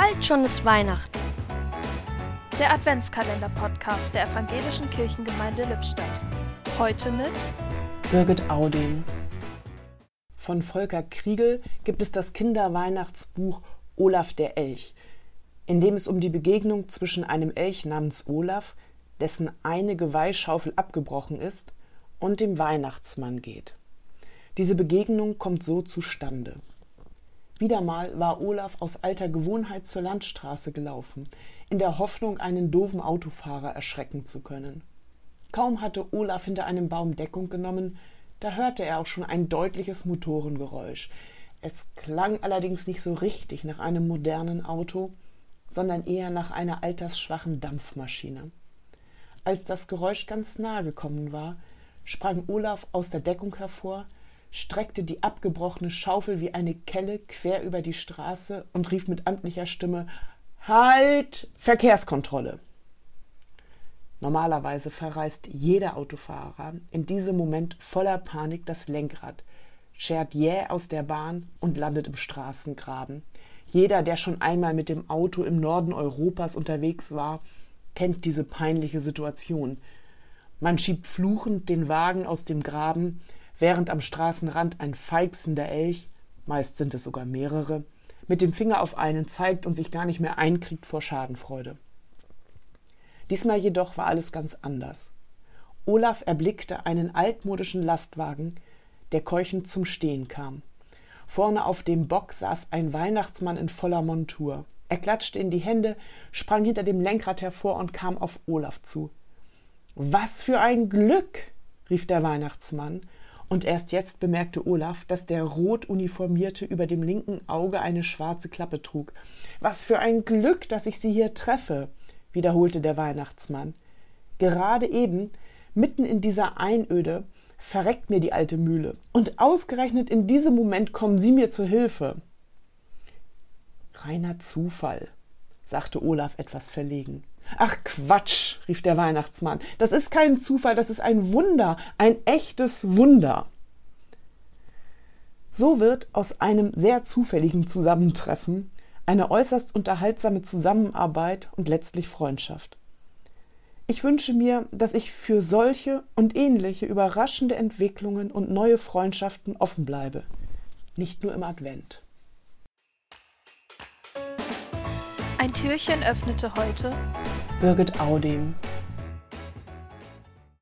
Bald schon ist Weihnachten. Der Adventskalender-Podcast der Evangelischen Kirchengemeinde Lippstadt. Heute mit Birgit Audin. Von Volker Kriegel gibt es das Kinderweihnachtsbuch Olaf der Elch, in dem es um die Begegnung zwischen einem Elch namens Olaf, dessen eine Geweihschaufel abgebrochen ist, und dem Weihnachtsmann geht. Diese Begegnung kommt so zustande. Wieder mal war Olaf aus alter Gewohnheit zur Landstraße gelaufen, in der Hoffnung, einen doofen Autofahrer erschrecken zu können. Kaum hatte Olaf hinter einem Baum Deckung genommen, da hörte er auch schon ein deutliches Motorengeräusch. Es klang allerdings nicht so richtig nach einem modernen Auto, sondern eher nach einer altersschwachen Dampfmaschine. Als das Geräusch ganz nahe gekommen war, sprang Olaf aus der Deckung hervor, streckte die abgebrochene Schaufel wie eine Kelle quer über die Straße und rief mit amtlicher Stimme Halt Verkehrskontrolle. Normalerweise verreißt jeder Autofahrer in diesem Moment voller Panik das Lenkrad, schert jäh aus der Bahn und landet im Straßengraben. Jeder, der schon einmal mit dem Auto im Norden Europas unterwegs war, kennt diese peinliche Situation. Man schiebt fluchend den Wagen aus dem Graben, während am Straßenrand ein feixender Elch, meist sind es sogar mehrere, mit dem Finger auf einen zeigt und sich gar nicht mehr einkriegt vor Schadenfreude. Diesmal jedoch war alles ganz anders. Olaf erblickte einen altmodischen Lastwagen, der keuchend zum Stehen kam. Vorne auf dem Bock saß ein Weihnachtsmann in voller Montur. Er klatschte in die Hände, sprang hinter dem Lenkrad hervor und kam auf Olaf zu. Was für ein Glück! rief der Weihnachtsmann, und erst jetzt bemerkte Olaf, dass der rot uniformierte über dem linken Auge eine schwarze Klappe trug. Was für ein Glück, dass ich Sie hier treffe wiederholte der Weihnachtsmann. Gerade eben, mitten in dieser Einöde, verreckt mir die alte Mühle. Und ausgerechnet in diesem Moment kommen Sie mir zu Hilfe. Reiner Zufall, sagte Olaf etwas verlegen. Ach Quatsch, rief der Weihnachtsmann. Das ist kein Zufall, das ist ein Wunder, ein echtes Wunder. So wird aus einem sehr zufälligen Zusammentreffen eine äußerst unterhaltsame Zusammenarbeit und letztlich Freundschaft. Ich wünsche mir, dass ich für solche und ähnliche überraschende Entwicklungen und neue Freundschaften offen bleibe, nicht nur im Advent. Ein Türchen öffnete heute Birgit Audem